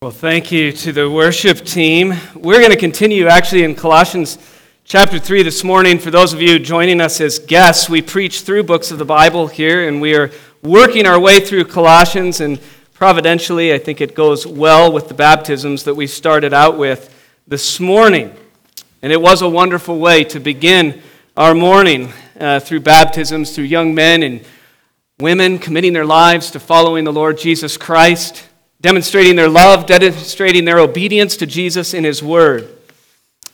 Well, thank you to the worship team. We're going to continue actually in Colossians chapter 3 this morning. For those of you joining us as guests, we preach through books of the Bible here, and we are working our way through Colossians. And providentially, I think it goes well with the baptisms that we started out with this morning. And it was a wonderful way to begin our morning uh, through baptisms, through young men and women committing their lives to following the Lord Jesus Christ demonstrating their love, demonstrating their obedience to Jesus in His Word.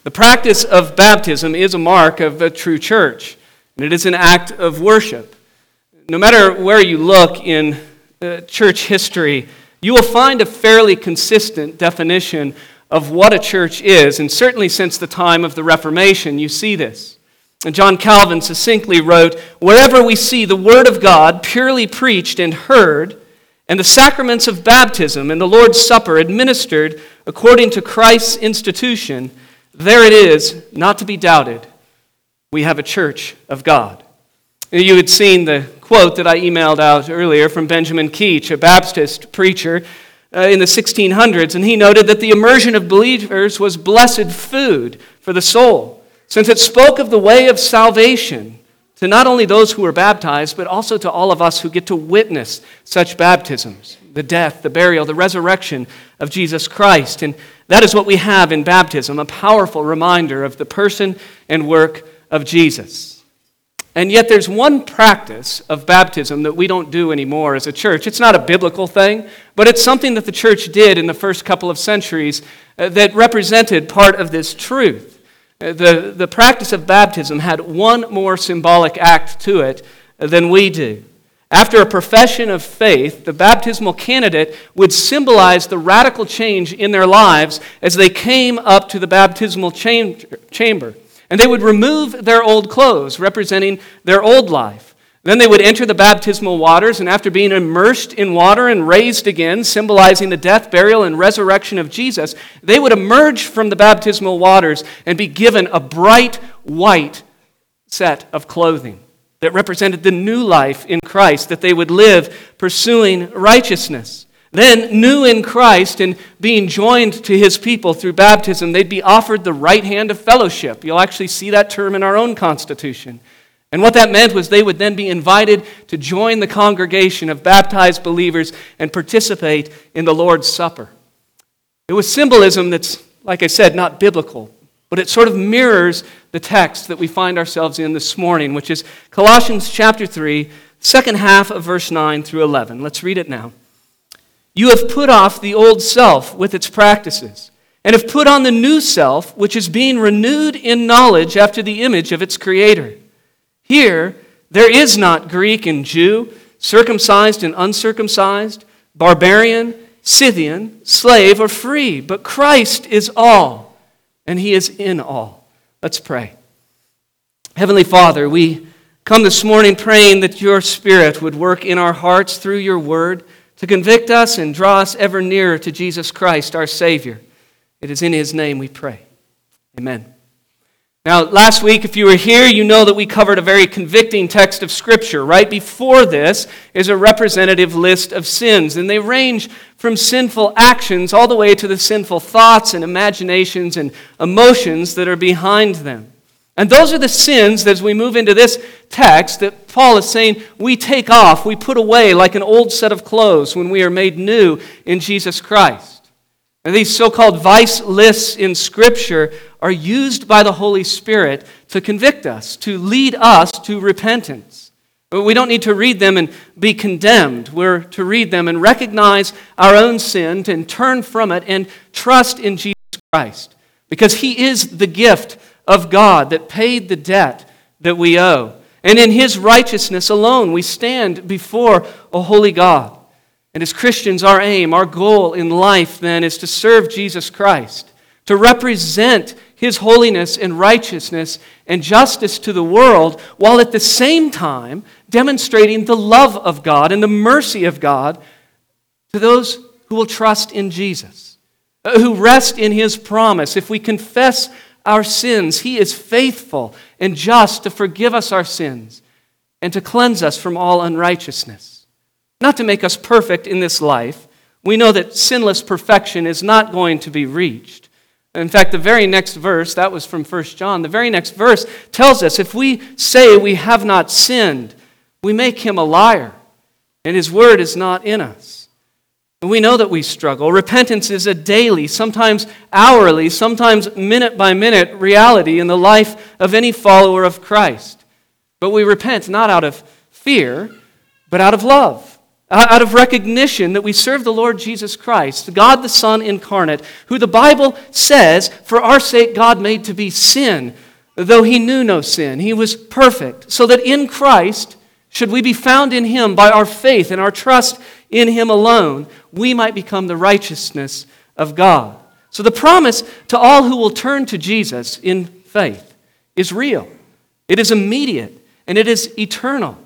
The practice of baptism is a mark of a true church, and it is an act of worship. No matter where you look in uh, church history, you will find a fairly consistent definition of what a church is, and certainly since the time of the Reformation, you see this. And John Calvin succinctly wrote Wherever we see the Word of God purely preached and heard, and the sacraments of baptism and the Lord's Supper administered according to Christ's institution, there it is, not to be doubted. We have a church of God. You had seen the quote that I emailed out earlier from Benjamin Keach, a Baptist preacher uh, in the 1600s, and he noted that the immersion of believers was blessed food for the soul, since it spoke of the way of salvation to not only those who are baptized, but also to all of us who get to witness such baptisms the death, the burial, the resurrection of Jesus Christ. And that is what we have in baptism a powerful reminder of the person and work of Jesus. And yet, there's one practice of baptism that we don't do anymore as a church. It's not a biblical thing, but it's something that the church did in the first couple of centuries uh, that represented part of this truth. Uh, the, the practice of baptism had one more symbolic act to it than we do. After a profession of faith, the baptismal candidate would symbolize the radical change in their lives as they came up to the baptismal chamber. And they would remove their old clothes, representing their old life. Then they would enter the baptismal waters, and after being immersed in water and raised again, symbolizing the death, burial, and resurrection of Jesus, they would emerge from the baptismal waters and be given a bright white set of clothing that represented the new life in Christ that they would live pursuing righteousness. Then, new in Christ and being joined to his people through baptism, they'd be offered the right hand of fellowship. You'll actually see that term in our own Constitution. And what that meant was they would then be invited to join the congregation of baptized believers and participate in the Lord's Supper. It was symbolism that's, like I said, not biblical, but it sort of mirrors the text that we find ourselves in this morning, which is Colossians chapter 3, second half of verse 9 through 11. Let's read it now. You have put off the old self with its practices, and have put on the new self, which is being renewed in knowledge after the image of its creator. Here, there is not Greek and Jew, circumcised and uncircumcised, barbarian, Scythian, slave, or free, but Christ is all, and He is in all. Let's pray. Heavenly Father, we come this morning praying that your Spirit would work in our hearts through your word to convict us and draw us ever nearer to Jesus Christ, our Savior. It is in His name we pray. Amen. Now, last week, if you were here, you know that we covered a very convicting text of Scripture. Right before this is a representative list of sins, and they range from sinful actions all the way to the sinful thoughts and imaginations and emotions that are behind them. And those are the sins, that, as we move into this text, that Paul is saying we take off, we put away like an old set of clothes when we are made new in Jesus Christ. And these so called vice lists in Scripture are used by the Holy Spirit to convict us, to lead us to repentance. We don't need to read them and be condemned. We're to read them and recognize our own sin and turn from it and trust in Jesus Christ. Because He is the gift of God that paid the debt that we owe. And in His righteousness alone, we stand before a holy God. And as Christians, our aim, our goal in life then is to serve Jesus Christ, to represent his holiness and righteousness and justice to the world, while at the same time demonstrating the love of God and the mercy of God to those who will trust in Jesus, uh, who rest in his promise. If we confess our sins, he is faithful and just to forgive us our sins and to cleanse us from all unrighteousness. Not to make us perfect in this life. we know that sinless perfection is not going to be reached. In fact, the very next verse, that was from 1 John, the very next verse tells us if we say we have not sinned, we make him a liar, and his word is not in us. And we know that we struggle. Repentance is a daily, sometimes hourly, sometimes minute by minute reality in the life of any follower of Christ. But we repent not out of fear, but out of love Uh, out of recognition that we serve the Lord Jesus Christ, God the Son incarnate, who the Bible says, for our sake, God made to be sin, though he knew no sin. He was perfect, so that in Christ, should we be found in him by our faith and our trust in him alone, we might become the righteousness of God. So the promise to all who will turn to Jesus in faith is real, it is immediate, and it is eternal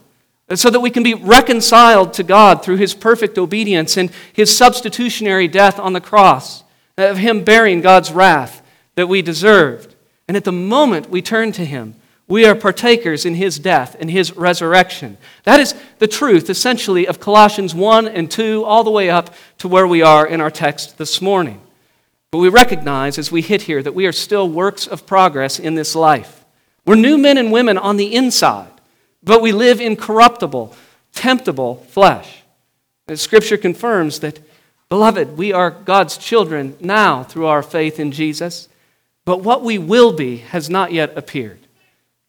so that we can be reconciled to God through his perfect obedience and his substitutionary death on the cross, of him bearing God's wrath that we deserved. And at the moment we turn to him, we are partakers in his death and his resurrection. That is the truth, essentially, of Colossians 1 and 2, all the way up to where we are in our text this morning. But we recognize as we hit here that we are still works of progress in this life. We're new men and women on the inside. But we live in corruptible, temptable flesh. And Scripture confirms that, beloved, we are God's children now through our faith in Jesus, but what we will be has not yet appeared.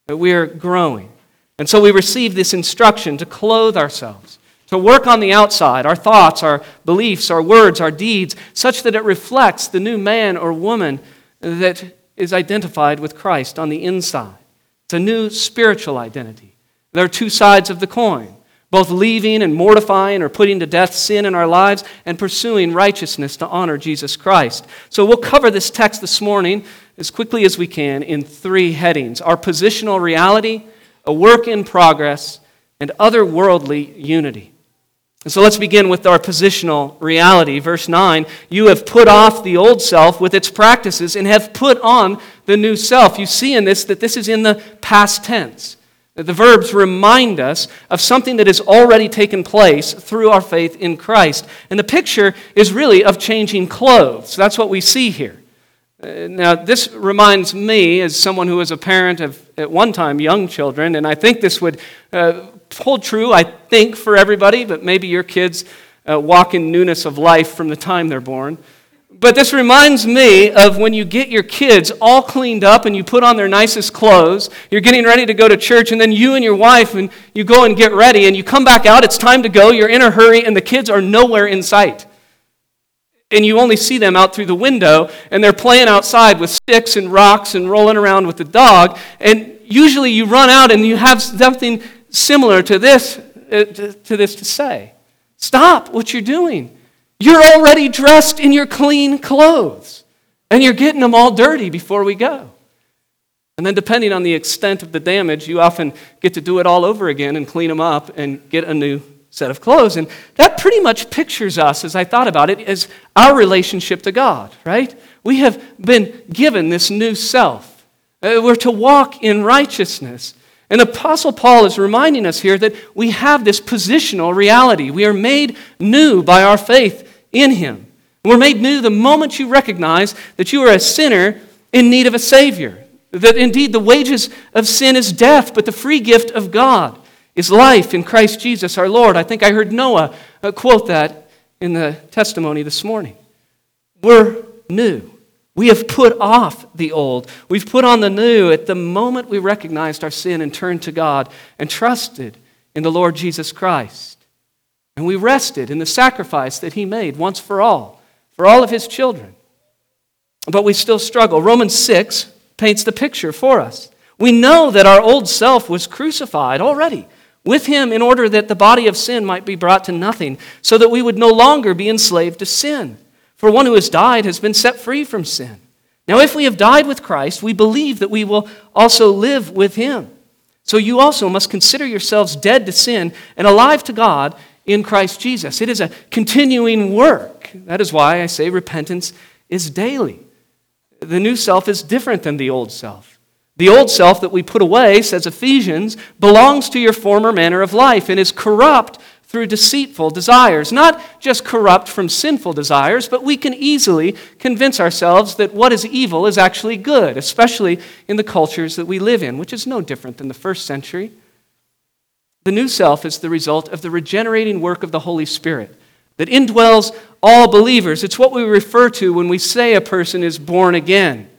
We are growing. And so we receive this instruction to clothe ourselves, to work on the outside, our thoughts, our beliefs, our words, our deeds, such that it reflects the new man or woman that is identified with Christ on the inside. It's a new spiritual identity. There are two sides of the coin both leaving and mortifying or putting to death sin in our lives and pursuing righteousness to honor Jesus Christ. So we'll cover this text this morning as quickly as we can in three headings our positional reality, a work in progress, and otherworldly unity. And so let's begin with our positional reality. Verse 9 You have put off the old self with its practices and have put on the new self. You see in this that this is in the past tense. The verbs remind us of something that has already taken place through our faith in Christ. And the picture is really of changing clothes. That's what we see here. Uh, now, this reminds me, as someone who was a parent of, at one time, young children, and I think this would uh, hold true, I think, for everybody, but maybe your kids uh, walk in newness of life from the time they're born. But this reminds me of when you get your kids all cleaned up and you put on their nicest clothes. You're getting ready to go to church, and then you and your wife and you go and get ready, and you come back out. It's time to go. You're in a hurry, and the kids are nowhere in sight. And you only see them out through the window, and they're playing outside with sticks and rocks and rolling around with the dog. And usually you run out and you have something similar to this, uh, to this to say. Stop what you're doing. You're already dressed in your clean clothes, and you're getting them all dirty before we go. And then, depending on the extent of the damage, you often get to do it all over again and clean them up and get a new set of clothes. And that pretty much pictures us, as I thought about it, as our relationship to God, right? We have been given this new self. Uh, we're to walk in righteousness. And Apostle Paul is reminding us here that we have this positional reality. We are made new by our faith in Him. We're made new the moment you recognize that you are a sinner in need of a Savior. That indeed the wages of sin is death, but the free gift of God is life in Christ Jesus our Lord. I think I heard Noah uh, quote that in the testimony this morning. We're new. We have put off the old. We've put on the new at the moment we recognized our sin and turned to God and trusted in the Lord Jesus Christ. And we rested in the sacrifice that he made once for all, for all of his children. But we still struggle. Romans 6 paints the picture for us. We know that our old self was crucified already with him in order that the body of sin might be brought to nothing, so that we would no longer be enslaved to sin. For one who has died has been set free from sin. Now, if we have died with Christ, we believe that we will also live with him. So you also must consider yourselves dead to sin and alive to God in Christ Jesus. It is a continuing work. That is why I say repentance is daily. The new self is different than the old self. The old self that we put away, says Ephesians, belongs to your former manner of life and is corrupt through deceitful desires. Not just corrupt from sinful desires, but we can easily convince ourselves that what is evil is actually good, especially in the cultures that we live in, which is no different than the first century. The new self is the result of the regenerating work of the Holy Spirit that indwells all believers. It's what we refer to when we say a person is born again.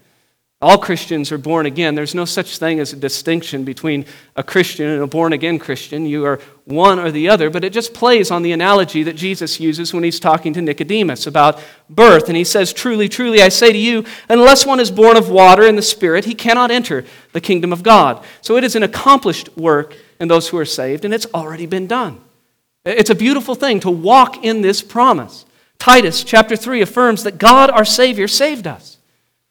All Christians are born again. There's no such thing as a distinction between a Christian and a born again Christian. You are one or the other, but it just plays on the analogy that Jesus uses when he's talking to Nicodemus about birth. And he says, Truly, truly, I say to you, unless one is born of water and the Spirit, he cannot enter the kingdom of God. So it is an accomplished work in those who are saved, and it's already been done. It's a beautiful thing to walk in this promise. Titus chapter 3 affirms that God, our Savior, saved us.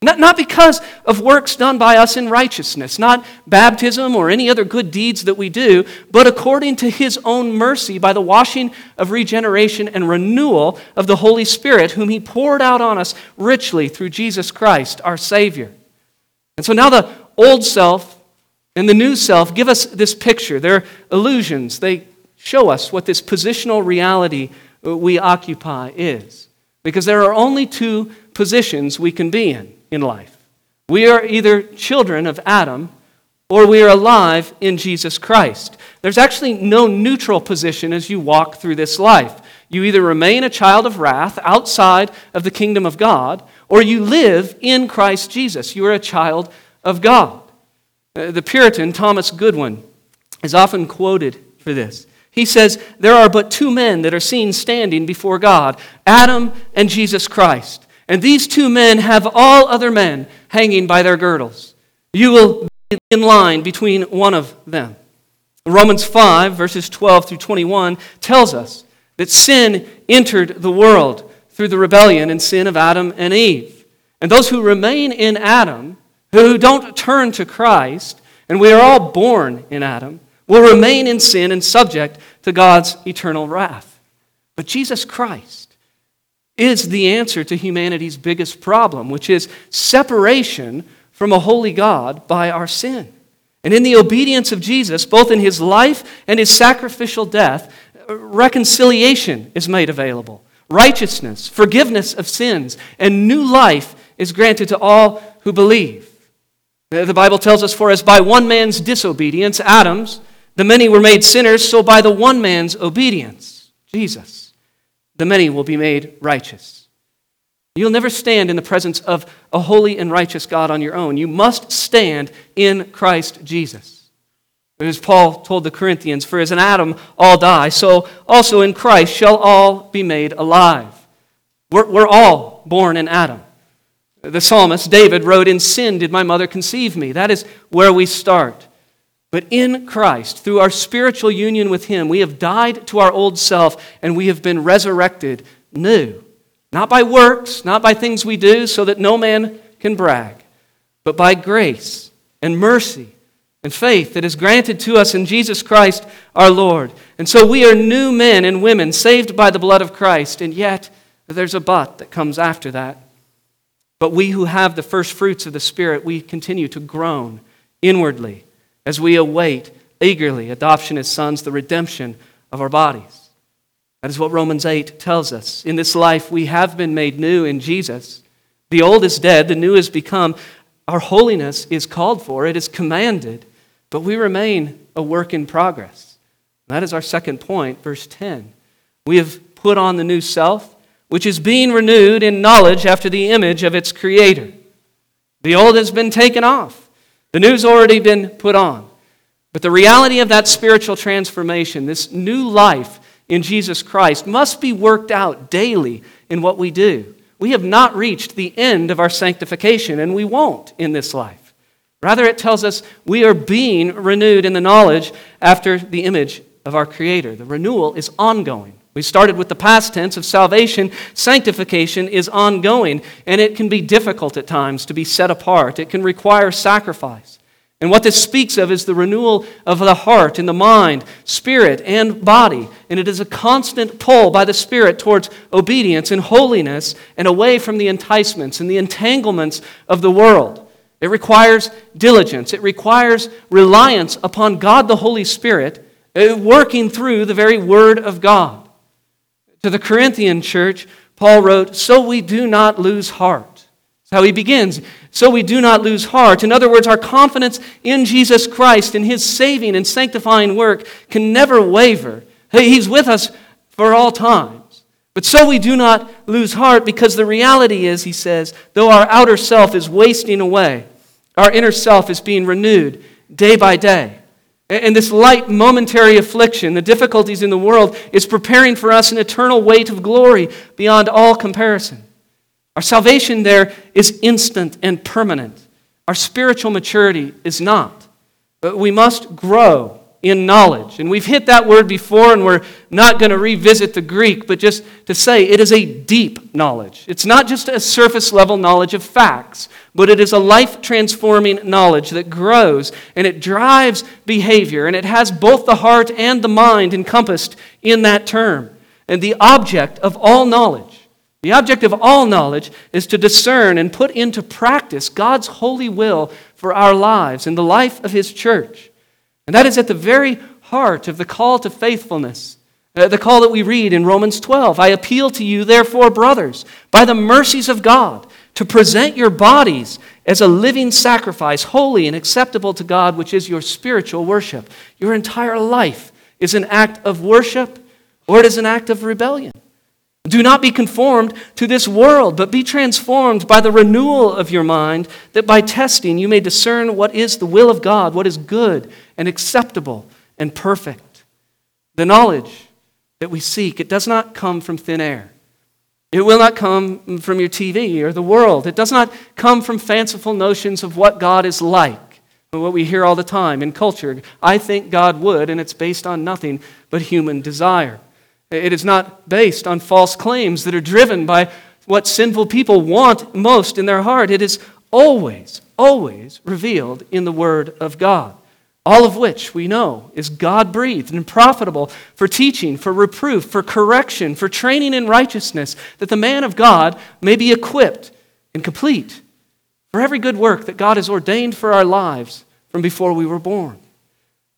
Not, not because of works done by us in righteousness, not baptism or any other good deeds that we do, but according to his own mercy by the washing of regeneration and renewal of the Holy Spirit, whom he poured out on us richly through Jesus Christ, our Savior. And so now the old self and the new self give us this picture. They're illusions, they show us what this positional reality uh, we occupy is. Because there are only two positions we can be in in life. We are either children of Adam or we are alive in Jesus Christ. There's actually no neutral position as you walk through this life. You either remain a child of wrath outside of the kingdom of God, or you live in Christ Jesus. You are a child of God. Uh, the Puritan Thomas Goodwin is often quoted for this. He says, There are but two men that are seen standing before God Adam and Jesus Christ. And these two men have all other men hanging by their girdles. You will be in line between one of them. Romans 5, verses 12 through 21, tells us that sin entered the world through the rebellion and sin of Adam and Eve. And those who remain in Adam, who don't turn to Christ, and we are all born in Adam, will remain in sin and subject to God's eternal wrath. But Jesus Christ, is the answer to humanity's biggest problem, which is separation from a holy God by our sin. And in the obedience of Jesus, both in his life and his sacrificial death, reconciliation is made available. Righteousness, forgiveness of sins, and new life is granted to all who believe. Uh, the Bible tells us, For as by one man's disobedience, Adam's, the many were made sinners, so by the one man's obedience, Jesus the many will be made righteous. You'll never stand in the presence of a holy and righteous God on your own. You must stand in Christ Jesus. As Paul told the Corinthians, For as in Adam all die, so also in Christ shall all be made alive. We're, we're all born in Adam. The psalmist David wrote, In sin did my mother conceive me. That is where we start. But in Christ, through our spiritual union with Him, we have died to our old self and we have been resurrected new. Not by works, not by things we do, so that no man can brag, but by grace and mercy and faith that is granted to us in Jesus Christ our Lord. And so we are new men and women saved by the blood of Christ, and yet there's a but that comes after that. But we who have the first fruits of the Spirit, we continue to groan inwardly as we await eagerly adoption as sons, the redemption of our bodies. That is what Romans 8 tells us. In this life, we have been made new in Jesus. The old is dead, the new has become. Our holiness is called for, it is commanded, but we remain a work in progress. That is our second point, verse 10. We have put on the new self, which is being renewed in knowledge after the image of its creator. The old has been taken off. The new's already been put on. But the reality of that spiritual transformation, this new life in Jesus Christ, must be worked out daily in what we do. We have not reached the end of our sanctification, and we won't in this life. Rather, it tells us we are being renewed in the knowledge after the image of our Creator. The renewal is ongoing. We started with the past tense of salvation. Sanctification is ongoing, and it can be difficult at times to be set apart. It can require sacrifice. And what this speaks of is the renewal of the heart and the mind, spirit, and body. And it is a constant pull by the Spirit towards obedience and holiness and away from the enticements and the entanglements of the world. It requires diligence, it requires reliance upon God the Holy Spirit uh, working through the very Word of God. To the Corinthian church, Paul wrote, So we do not lose heart. That's how he begins. So we do not lose heart. In other words, our confidence in Jesus Christ in his saving and sanctifying work can never waver. He's with us for all times. But so we do not lose heart because the reality is, he says, though our outer self is wasting away, our inner self is being renewed day by day. And this light momentary affliction, the difficulties in the world, is preparing for us an eternal weight of glory beyond all comparison. Our salvation there is instant and permanent. Our spiritual maturity is not. But we must grow in knowledge. And we've hit that word before, and we're not going to revisit the Greek, but just to say it is a deep knowledge. It's not just a surface level knowledge of facts, but it is a life transforming knowledge that grows and it drives behavior, and it has both the heart and the mind encompassed in that term. And the object of all knowledge. The object of all knowledge is to discern and put into practice God's holy will for our lives and the life of His church. And that is at the very heart of the call to faithfulness. Uh, the call that we read in Romans 12. I appeal to you, therefore, brothers, by the mercies of God, to present your bodies as a living sacrifice, holy and acceptable to God, which is your spiritual worship. Your entire life is an act of worship or it is an act of rebellion. Do not be conformed to this world, but be transformed by the renewal of your mind, that by testing you may discern what is the will of God, what is good and acceptable and perfect. The knowledge that we seek, it does not come from thin air. It will not come from your TV or the world. It does not come from fanciful notions of what God is like, what we hear all the time in culture. I think God would, and it's based on nothing but human desire. It is not based on false claims that are driven by what sinful people want most in their heart. It is always, always revealed in the Word of God. All of which we know is God breathed and profitable for teaching, for reproof, for correction, for training in righteousness, that the man of God may be equipped and complete for every good work that God has ordained for our lives from before we were born.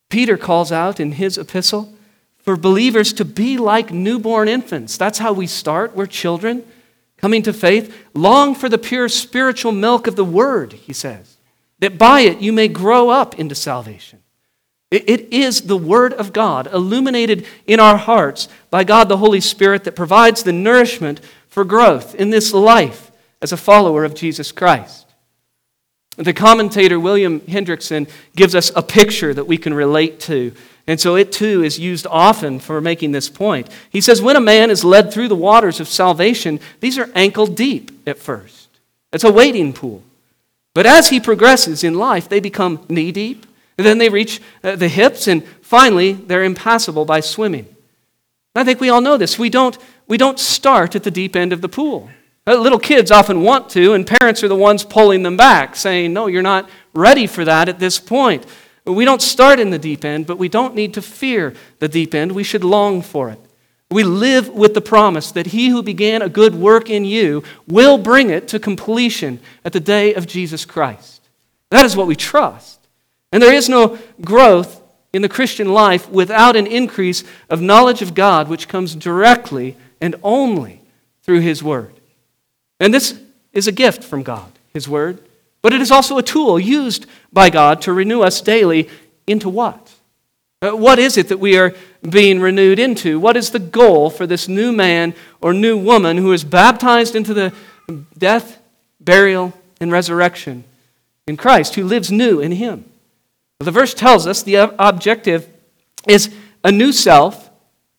Peter calls out in his epistle for believers to be like newborn infants. That's how we start. We're children coming to faith. Long for the pure spiritual milk of the word, he says, that by it you may grow up into salvation. It is the Word of God, illuminated in our hearts by God the Holy Spirit, that provides the nourishment for growth in this life as a follower of Jesus Christ. The commentator William Hendriksen gives us a picture that we can relate to and so it too is used often for making this point. He says, when a man is led through the waters of salvation, these are ankle deep at first. It's a wading pool. But as he progresses in life, they become knee deep, and then they reach uh, the hips, and finally, they're impassable by swimming. I think we all know this. We don't, we don't start at the deep end of the pool. Uh, little kids often want to, and parents are the ones pulling them back, saying, No, you're not ready for that at this point. We don't start in the deep end, but we don't need to fear the deep end. We should long for it. We live with the promise that he who began a good work in you will bring it to completion at the day of Jesus Christ. That is what we trust. And there is no growth in the Christian life without an increase of knowledge of God, which comes directly and only through his word. And this is a gift from God, his word. But it is also a tool used by God to renew us daily into what? Uh, what is it that we are being renewed into? What is the goal for this new man or new woman who is baptized into the death, burial, and resurrection in Christ, who lives new in Him? The verse tells us the objective is a new self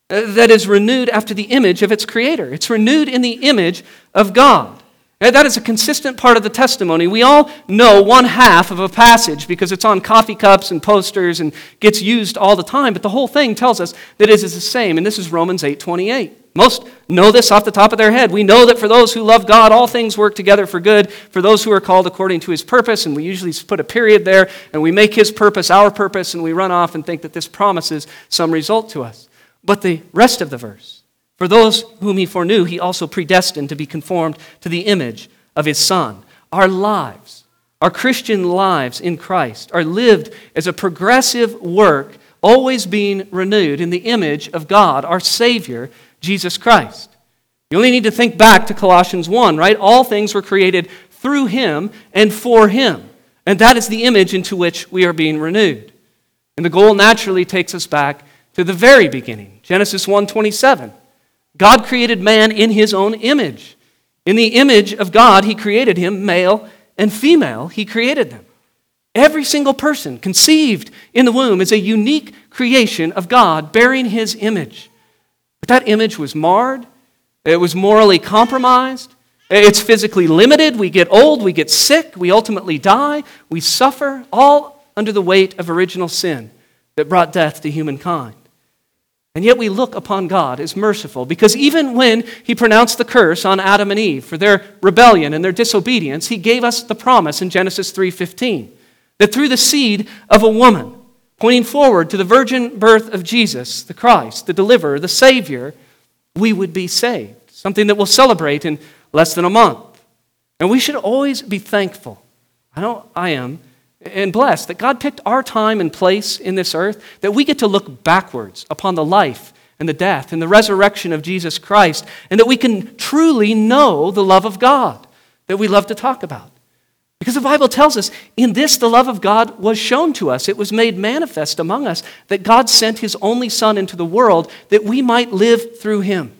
uh, that is renewed after the image of its creator. It's renewed in the image of God. That is a consistent part of the testimony. We all know one half of a passage because it's on coffee cups and posters and gets used all the time, but the whole thing tells us that it is the same, and this is Romans 8 28. Most know this off the top of their head. We know that for those who love God, all things work together for good, for those who are called according to his purpose, and we usually put a period there, and we make his purpose our purpose, and we run off and think that this promises some result to us. But the rest of the verse, for those whom he foreknew, he also predestined to be conformed to the image of his Son. Our lives, our Christian lives in Christ, are lived as a progressive work always being renewed in the image of God, our Savior, Jesus Christ. You only need to think back to Colossians 1, right? All things were created through Him and for Him. And that is the image into which we are being renewed. And the goal naturally takes us back to the very beginning. Genesis 1:27. God created man in his own image. In the image of God he created him, male and female, he created them. Every single person conceived in the womb is a unique creation of God bearing his image. But that image was marred, it was morally compromised, it's physically limited. We get old, we get sick, we ultimately die, we suffer, all under the weight of original sin that brought death to humankind. And yet we look upon God as merciful because even when he pronounced the curse on Adam and Eve for their rebellion and their disobedience, he gave us the promise in Genesis 3:15 that through the seed of a woman, pointing forward to the virgin birth of Jesus, the Christ, the deliverer, the savior, we would be saved. Something that we'll celebrate in less than a month. And we should always be thankful. I know I am and blessed that God picked our time and place in this earth, that we get to look backwards upon the life and the death and the resurrection of Jesus Christ, and that we can truly know the love of God that we love to talk about. Because the Bible tells us, in this the love of God was shown to us. It was made manifest among us that God sent his only Son into the world that we might live through him.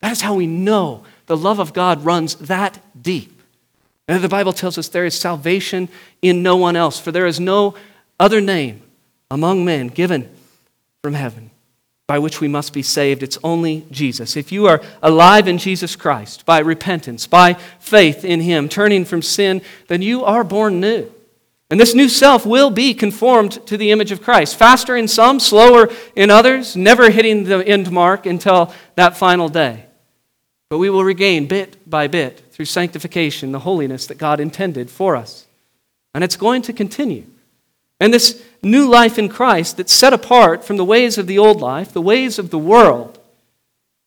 That is how we know the love of God runs that deep. And the Bible tells us there is salvation in no one else, for there is no other name among men given from heaven by which we must be saved. It's only Jesus. If you are alive in Jesus Christ by repentance, by faith in Him, turning from sin, then you are born new. And this new self will be conformed to the image of Christ, faster in some, slower in others, never hitting the end mark until that final day. But we will regain bit by bit through sanctification the holiness that God intended for us. And it's going to continue. And this new life in Christ that's set apart from the ways of the old life, the ways of the world,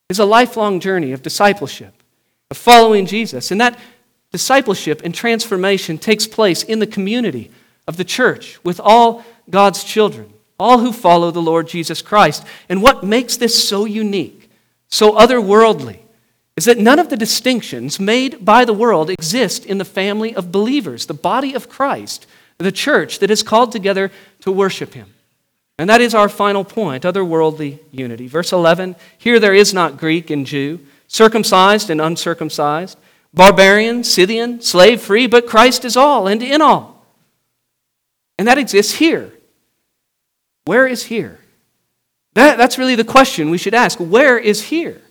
is a lifelong journey of discipleship, of following Jesus. And that discipleship and transformation takes place in the community of the church with all God's children, all who follow the Lord Jesus Christ. And what makes this so unique, so otherworldly, is that none of the distinctions made by the world exist in the family of believers, the body of Christ, the church that is called together to worship Him. And that is our final point otherworldly unity. Verse 11 Here there is not Greek and Jew, circumcised and uncircumcised, barbarian, Scythian, slave free, but Christ is all and in all. And that exists here. Where is here? That, that's really the question we should ask. Where is here?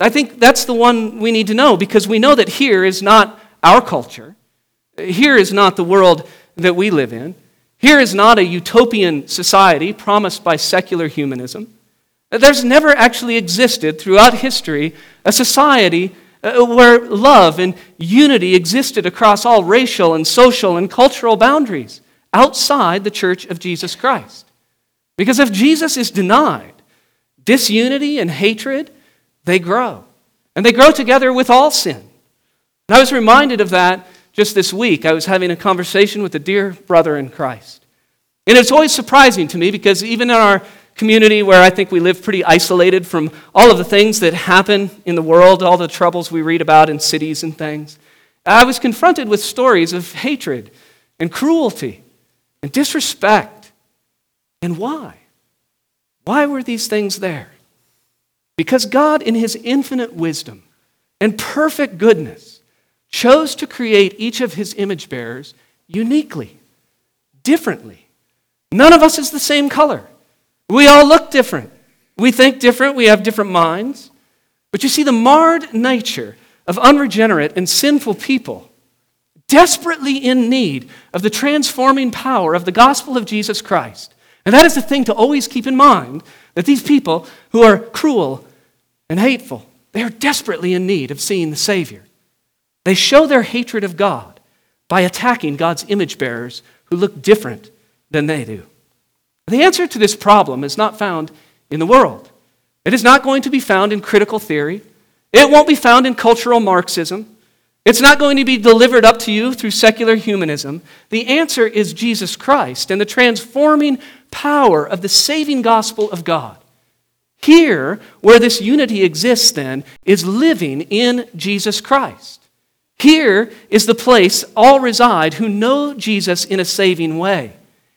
I think that's the one we need to know because we know that here is not our culture. Here is not the world that we live in. Here is not a utopian society promised by secular humanism. There's never actually existed throughout history a society uh, where love and unity existed across all racial and social and cultural boundaries outside the church of Jesus Christ. Because if Jesus is denied, disunity and hatred they grow. And they grow together with all sin. And I was reminded of that just this week. I was having a conversation with a dear brother in Christ. And it's always surprising to me because even in our community where I think we live pretty isolated from all of the things that happen in the world, all the troubles we read about in cities and things, I was confronted with stories of hatred and cruelty and disrespect. And why? Why were these things there? Because God, in his infinite wisdom and perfect goodness, chose to create each of his image bearers uniquely, differently. None of us is the same color. We all look different. We think different. We have different minds. But you see, the marred nature of unregenerate and sinful people, desperately in need of the transforming power of the gospel of Jesus Christ. And that is the thing to always keep in mind that these people who are cruel and hateful, they are desperately in need of seeing the Savior. They show their hatred of God by attacking God's image bearers who look different than they do. The answer to this problem is not found in the world. It is not going to be found in critical theory. It won't be found in cultural Marxism. It's not going to be delivered up to you through secular humanism. The answer is Jesus Christ and the transforming power of the saving gospel of God. Here, where this unity exists, then, is living in Jesus Christ. Here is the place all reside who know Jesus in a saving way.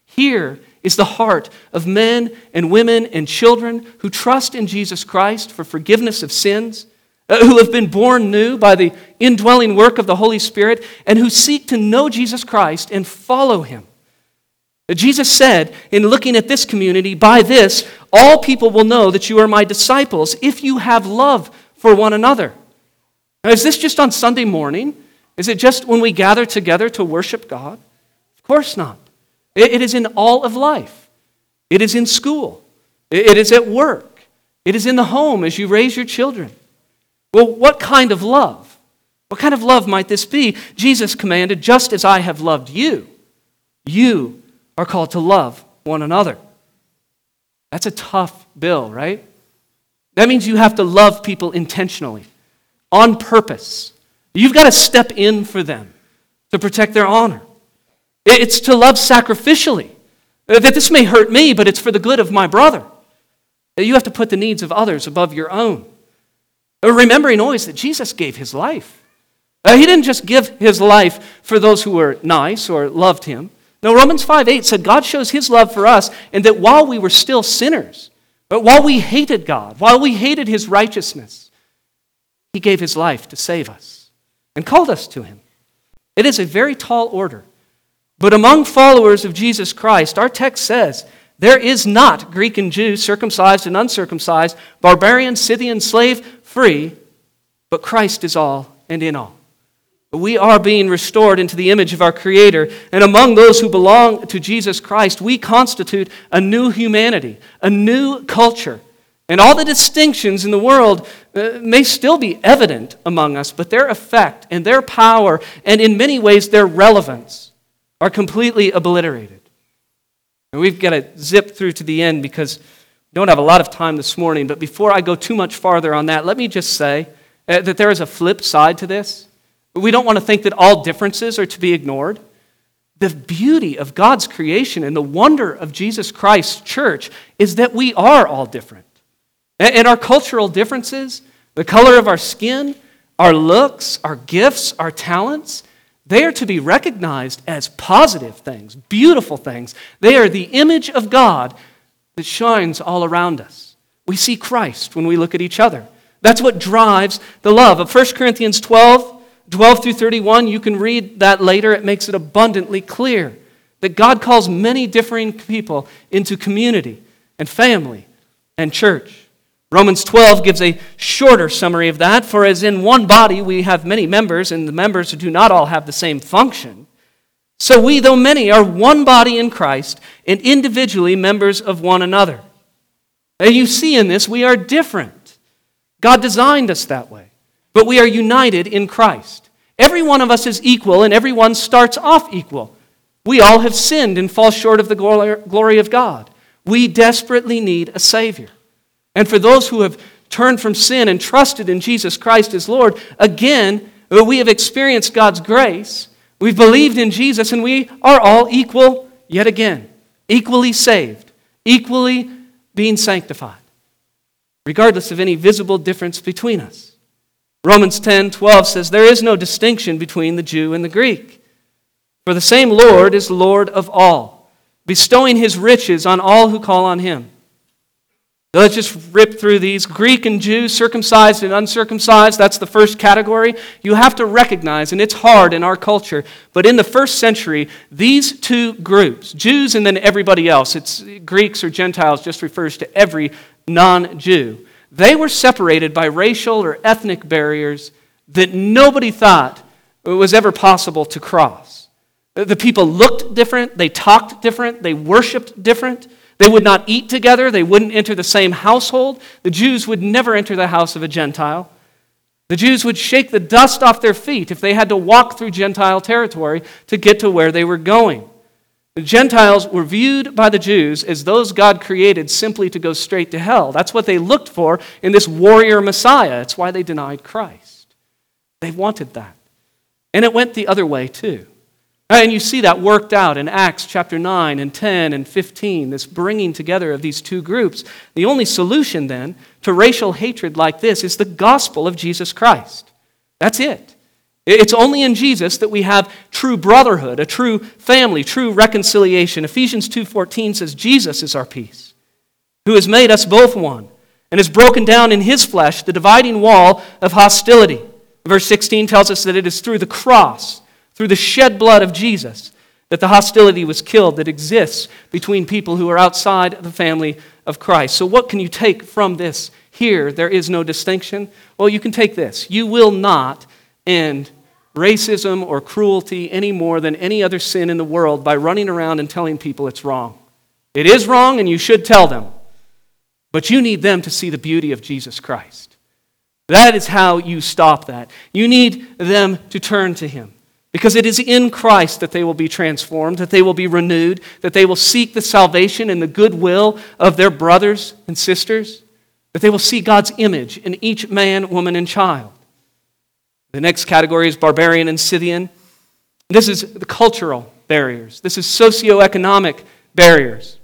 Here is the heart of men and women and children who trust in Jesus Christ for forgiveness of sins, uh, who have been born new by the indwelling work of the Holy Spirit, and who seek to know Jesus Christ and follow him. Jesus said, in looking at this community, by this, all people will know that you are my disciples if you have love for one another. Now, is this just on Sunday morning? Is it just when we gather together to worship God? Of course not. it is in all of life, it is in school, it is at work, it is in the home as you raise your children. Well, what kind of love? What kind of love might this be? Jesus commanded, just as I have loved you, you are called to love one another. That's a tough bill, right? That means you have to love people intentionally, on purpose. You've got to step in for them to protect their honor. It's to love sacrificially. That this may hurt me, but it's for the good of my brother. You have to put the needs of others above your own. Remembering always that Jesus gave his life. Uh, he didn't just give his life for those who were nice or loved him. No, Romans 5 8 said God shows his love for us, and that while we were still sinners, but while we hated God, while we hated his righteousness, he gave his life to save us and called us to him. It is a very tall order. But among followers of Jesus Christ, our text says, there is not Greek and Jew, circumcised and uncircumcised, barbarian, Scythian, slave, free, but Christ is all and in all. We are being restored into the image of our Creator. And among those who belong to Jesus Christ, we constitute a new humanity, a new culture. And all the distinctions in the world uh, may still be evident among us, but their effect and their power, and in many ways their relevance, are completely obliterated. And we've got to zip through to the end because we don't have a lot of time this morning. But before I go too much farther on that, let me just say uh, that there is a flip side to this. We don't want to think that all differences are to be ignored. The beauty of God's creation and the wonder of Jesus Christ's church is that we are all different. And our cultural differences, the color of our skin, our looks, our gifts, our talents, they are to be recognized as positive things, beautiful things. They are the image of God that shines all around us. We see Christ when we look at each other. That's what drives the love. Of 1 Corinthians 12, 12 through 31, you can read that later. It makes it abundantly clear that God calls many differing people into community and family and church. Romans 12 gives a shorter summary of that. For as in one body we have many members, and the members do not all have the same function, so we, though many, are one body in Christ and individually members of one another. And you see in this, we are different. God designed us that way but we are united in Christ. Every one of us is equal, and everyone starts off equal. We all have sinned and fall short of the glory of God. We desperately need a Savior. And for those who have turned from sin and trusted in Jesus Christ as Lord, again, uh, we have experienced God's grace. We've believed in Jesus, and we are all equal yet again, equally saved, equally being sanctified, regardless of any visible difference between us. Romans 10 12 says, There is no distinction between the Jew and the Greek. For the same Lord is Lord of all, bestowing his riches on all who call on him. Let's just rip through these. Greek and Jew, circumcised and uncircumcised, that's the first category. You have to recognize, and it's hard in our culture, but in the first century, these two groups, Jews and then everybody else, it's Greeks or Gentiles, just refers to every non Jew. They were separated by racial or ethnic barriers that nobody thought was ever possible to cross. The people looked different, they talked different, they worshiped different. They would not eat together, they wouldn't enter the same household. The Jews would never enter the house of a Gentile. The Jews would shake the dust off their feet if they had to walk through Gentile territory to get to where they were going. The Gentiles were viewed by the Jews as those God created simply to go straight to hell. That's what they looked for in this warrior Messiah. It's why they denied Christ. They wanted that. And it went the other way, too. And you see that worked out in Acts chapter 9 and 10 and 15, this bringing together of these two groups. The only solution then to racial hatred like this is the gospel of Jesus Christ. That's it. It's only in Jesus that we have true brotherhood, a true family, true reconciliation. Ephesians 2:14 says Jesus is our peace, who has made us both one and has broken down in his flesh the dividing wall of hostility. Verse 16 tells us that it is through the cross through the shed blood of Jesus that the hostility was killed that exists between people who are outside the family of Christ. So, what can you take from this? Here, there is no distinction. Well, you can take this. You will not end racism or cruelty any more than any other sin in the world by running around and telling people it's wrong. It is wrong, and you should tell them. But you need them to see the beauty of Jesus Christ. That is how you stop that. You need them to turn to Him. Because it is in Christ that they will be transformed, that they will be renewed, that they will seek the salvation and the goodwill of their brothers and sisters, that they will see God's image in each man, woman, and child. The next category is barbarian and Scythian. This is the cultural barriers, this is socioeconomic barriers.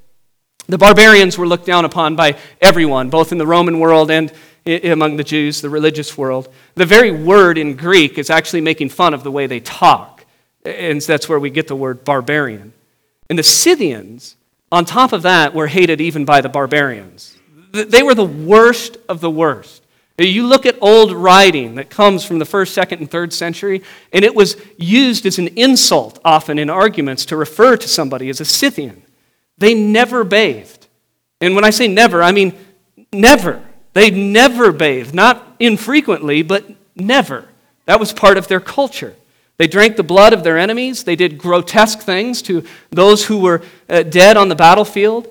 The barbarians were looked down upon by everyone, both in the Roman world and among the Jews, the religious world. The very word in Greek is actually making fun of the way they talk. And that's where we get the word barbarian. And the Scythians, on top of that, were hated even by the barbarians. They were the worst of the worst. You look at old writing that comes from the first, second, and third century, and it was used as an insult often in arguments to refer to somebody as a Scythian. They never bathed. And when I say never, I mean never. They never bathed, not infrequently, but never. That was part of their culture. They drank the blood of their enemies. They did grotesque things to those who were uh, dead on the battlefield.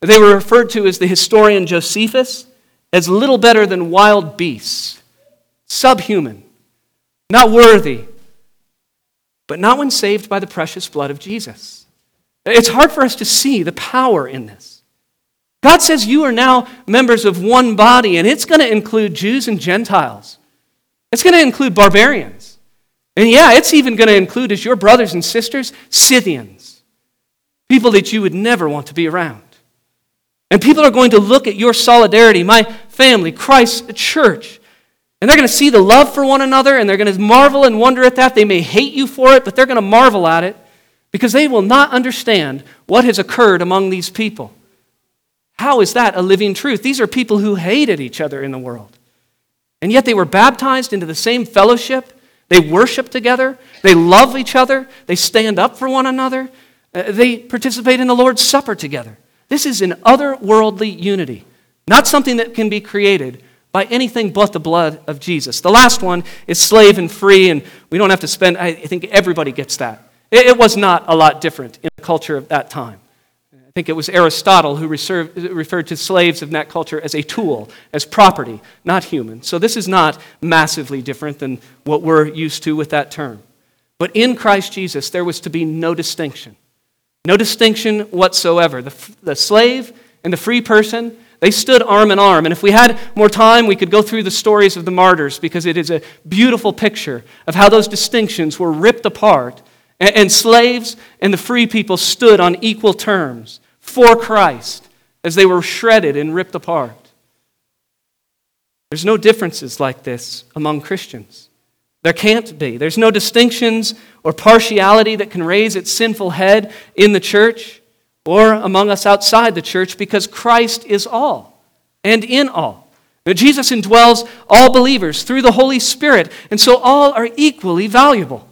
They were referred to as the historian Josephus as little better than wild beasts, subhuman, not worthy, but not when saved by the precious blood of Jesus. It's hard for us to see the power in this. God says you are now members of one body, and it's going to include Jews and Gentiles. It's going to include barbarians. And yeah, it's even going to include, as your brothers and sisters, Scythians, people that you would never want to be around. And people are going to look at your solidarity, my family, Christ's church, and they're going to see the love for one another, and they're going to marvel and wonder at that. They may hate you for it, but they're going to marvel at it because they will not understand what has occurred among these people. How is that a living truth? These are people who hated each other in the world. And yet they were baptized into the same fellowship. They worship together. They love each other. They stand up for one another. Uh, they participate in the Lord's Supper together. This is an otherworldly unity, not something that can be created by anything but the blood of Jesus. The last one is slave and free, and we don't have to spend, I think everybody gets that. It was not a lot different in the culture of that time I think it was Aristotle who referred to slaves of that culture as a tool, as property, not human. So this is not massively different than what we're used to with that term. But in Christ Jesus, there was to be no distinction. No distinction whatsoever. The, the slave and the free person, they stood arm in arm. And if we had more time, we could go through the stories of the martyrs because it is a beautiful picture of how those distinctions were ripped apart. And, and slaves and the free people stood on equal terms for Christ as they were shredded and ripped apart. There's no differences like this among Christians. There can't be. There's no distinctions or partiality that can raise its sinful head in the church or among us outside the church because Christ is all and in all. Jesus indwells all believers through the Holy Spirit, and so all are equally valuable.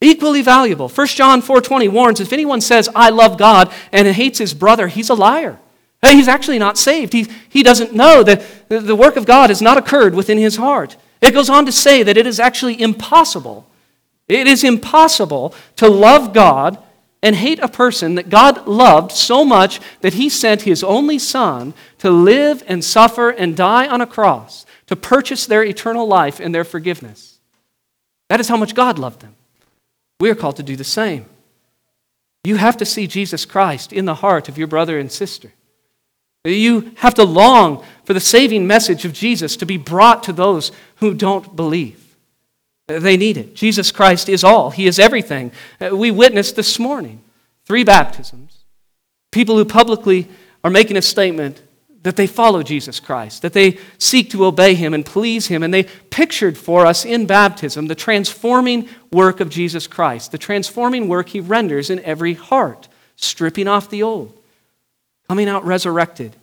Equally valuable. 1 John 4:20 warns if anyone says I love God and hates his brother, he's a liar. He's actually not saved. He, he doesn't know that the work of God has not occurred within his heart. It goes on to say that it is actually impossible. It is impossible to love God and hate a person that God loved so much that he sent his only son to live and suffer and die on a cross to purchase their eternal life and their forgiveness. That is how much God loved them. We are called to do the same. You have to see Jesus Christ in the heart of your brother and sister. You have to long for the saving message of Jesus to be brought to those who don't believe. They need it. Jesus Christ is all, He is everything. Uh, we witnessed this morning three baptisms. People who publicly are making a statement that they follow Jesus Christ, that they seek to obey Him and please Him. And they pictured for us in baptism the transforming work of Jesus Christ, the transforming work He renders in every heart, stripping off the old, coming out resurrected,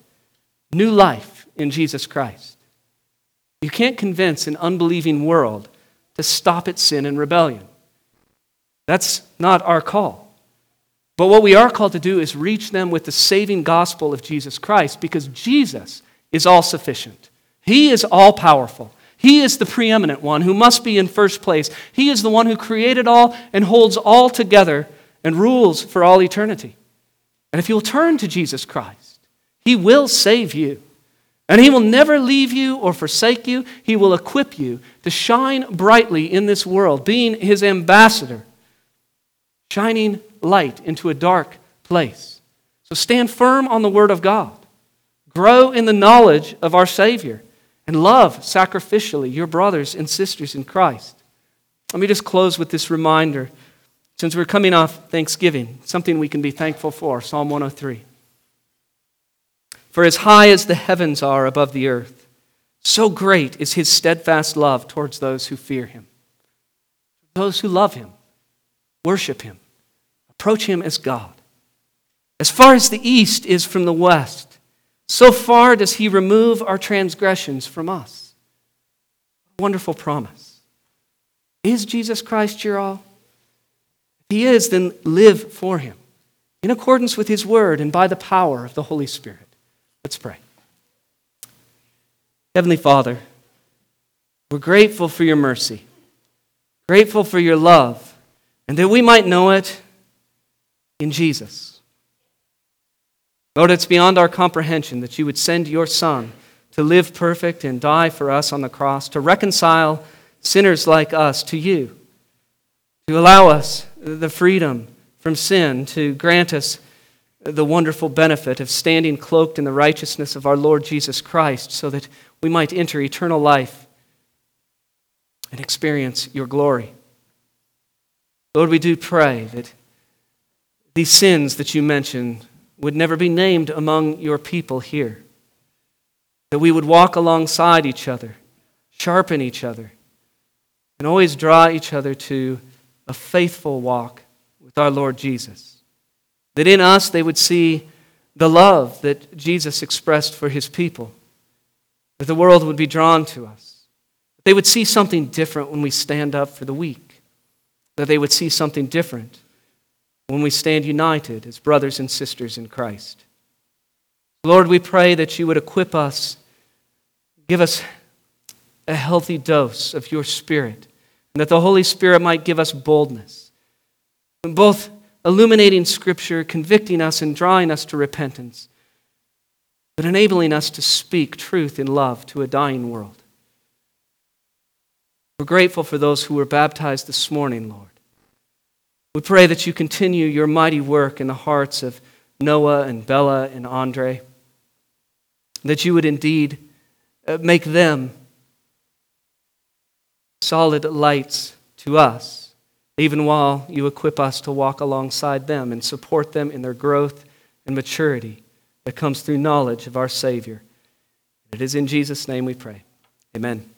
new life in Jesus Christ. You can't convince an unbelieving world to stop its sin and rebellion. That's not our call. But what we are called to do is reach them with the saving gospel of Jesus Christ because Jesus is all sufficient. He is all powerful. He is the preeminent one who must be in first place. He is the one who created all and holds all together and rules for all eternity. And if you'll turn to Jesus Christ, He will save you. And He will never leave you or forsake you. He will equip you to shine brightly in this world, being His ambassador, shining light into a dark place. So stand firm on the Word of God. Grow in the knowledge of our Savior and love sacrificially your brothers and sisters in Christ. Let me just close with this reminder. Since we're coming off Thanksgiving, something we can be thankful for Psalm 103. For as high as the heavens are above the earth, so great is his steadfast love towards those who fear him. Those who love him, worship him, approach him as God. As far as the east is from the west, so far does he remove our transgressions from us. Wonderful promise. Is Jesus Christ your all? He is, then live for him in accordance with his word and by the power of the Holy Spirit. Let's pray. Heavenly Father, we're grateful for your mercy, grateful for your love, and that we might know it in Jesus. Lord, it's beyond our comprehension that you would send your Son to live perfect and die for us on the cross, to reconcile sinners like us to you, to allow us the freedom from sin, to grant us the wonderful benefit of standing cloaked in the righteousness of our Lord Jesus Christ so that we might enter eternal life and experience your glory. Lord, we do pray that these sins that you mentioned would never be named among your people here, that we would walk alongside each other, sharpen each other, and always draw each other to a faithful walk with our Lord Jesus. That in us they would see the love that Jesus expressed for his people. That the world would be drawn to us. That they would see something different when we stand up for the weak. That they would see something different when we stand united as brothers and sisters in Christ. Lord, we pray that you would equip us, give us a healthy dose of your Spirit, that the Holy Spirit might give us boldness, both illuminating Scripture, convicting us and drawing us to repentance, but enabling us to speak truth in love to a dying world. We're grateful for those who were baptized this morning, Lord. We pray that you continue your mighty work in the hearts of Noah and Bella and Andre, that you would indeed uh, make them solid lights to us even while you equip us to walk alongside them and support them in their growth and maturity that comes through knowledge of our Savior. It is in Jesus' name we pray. Amen.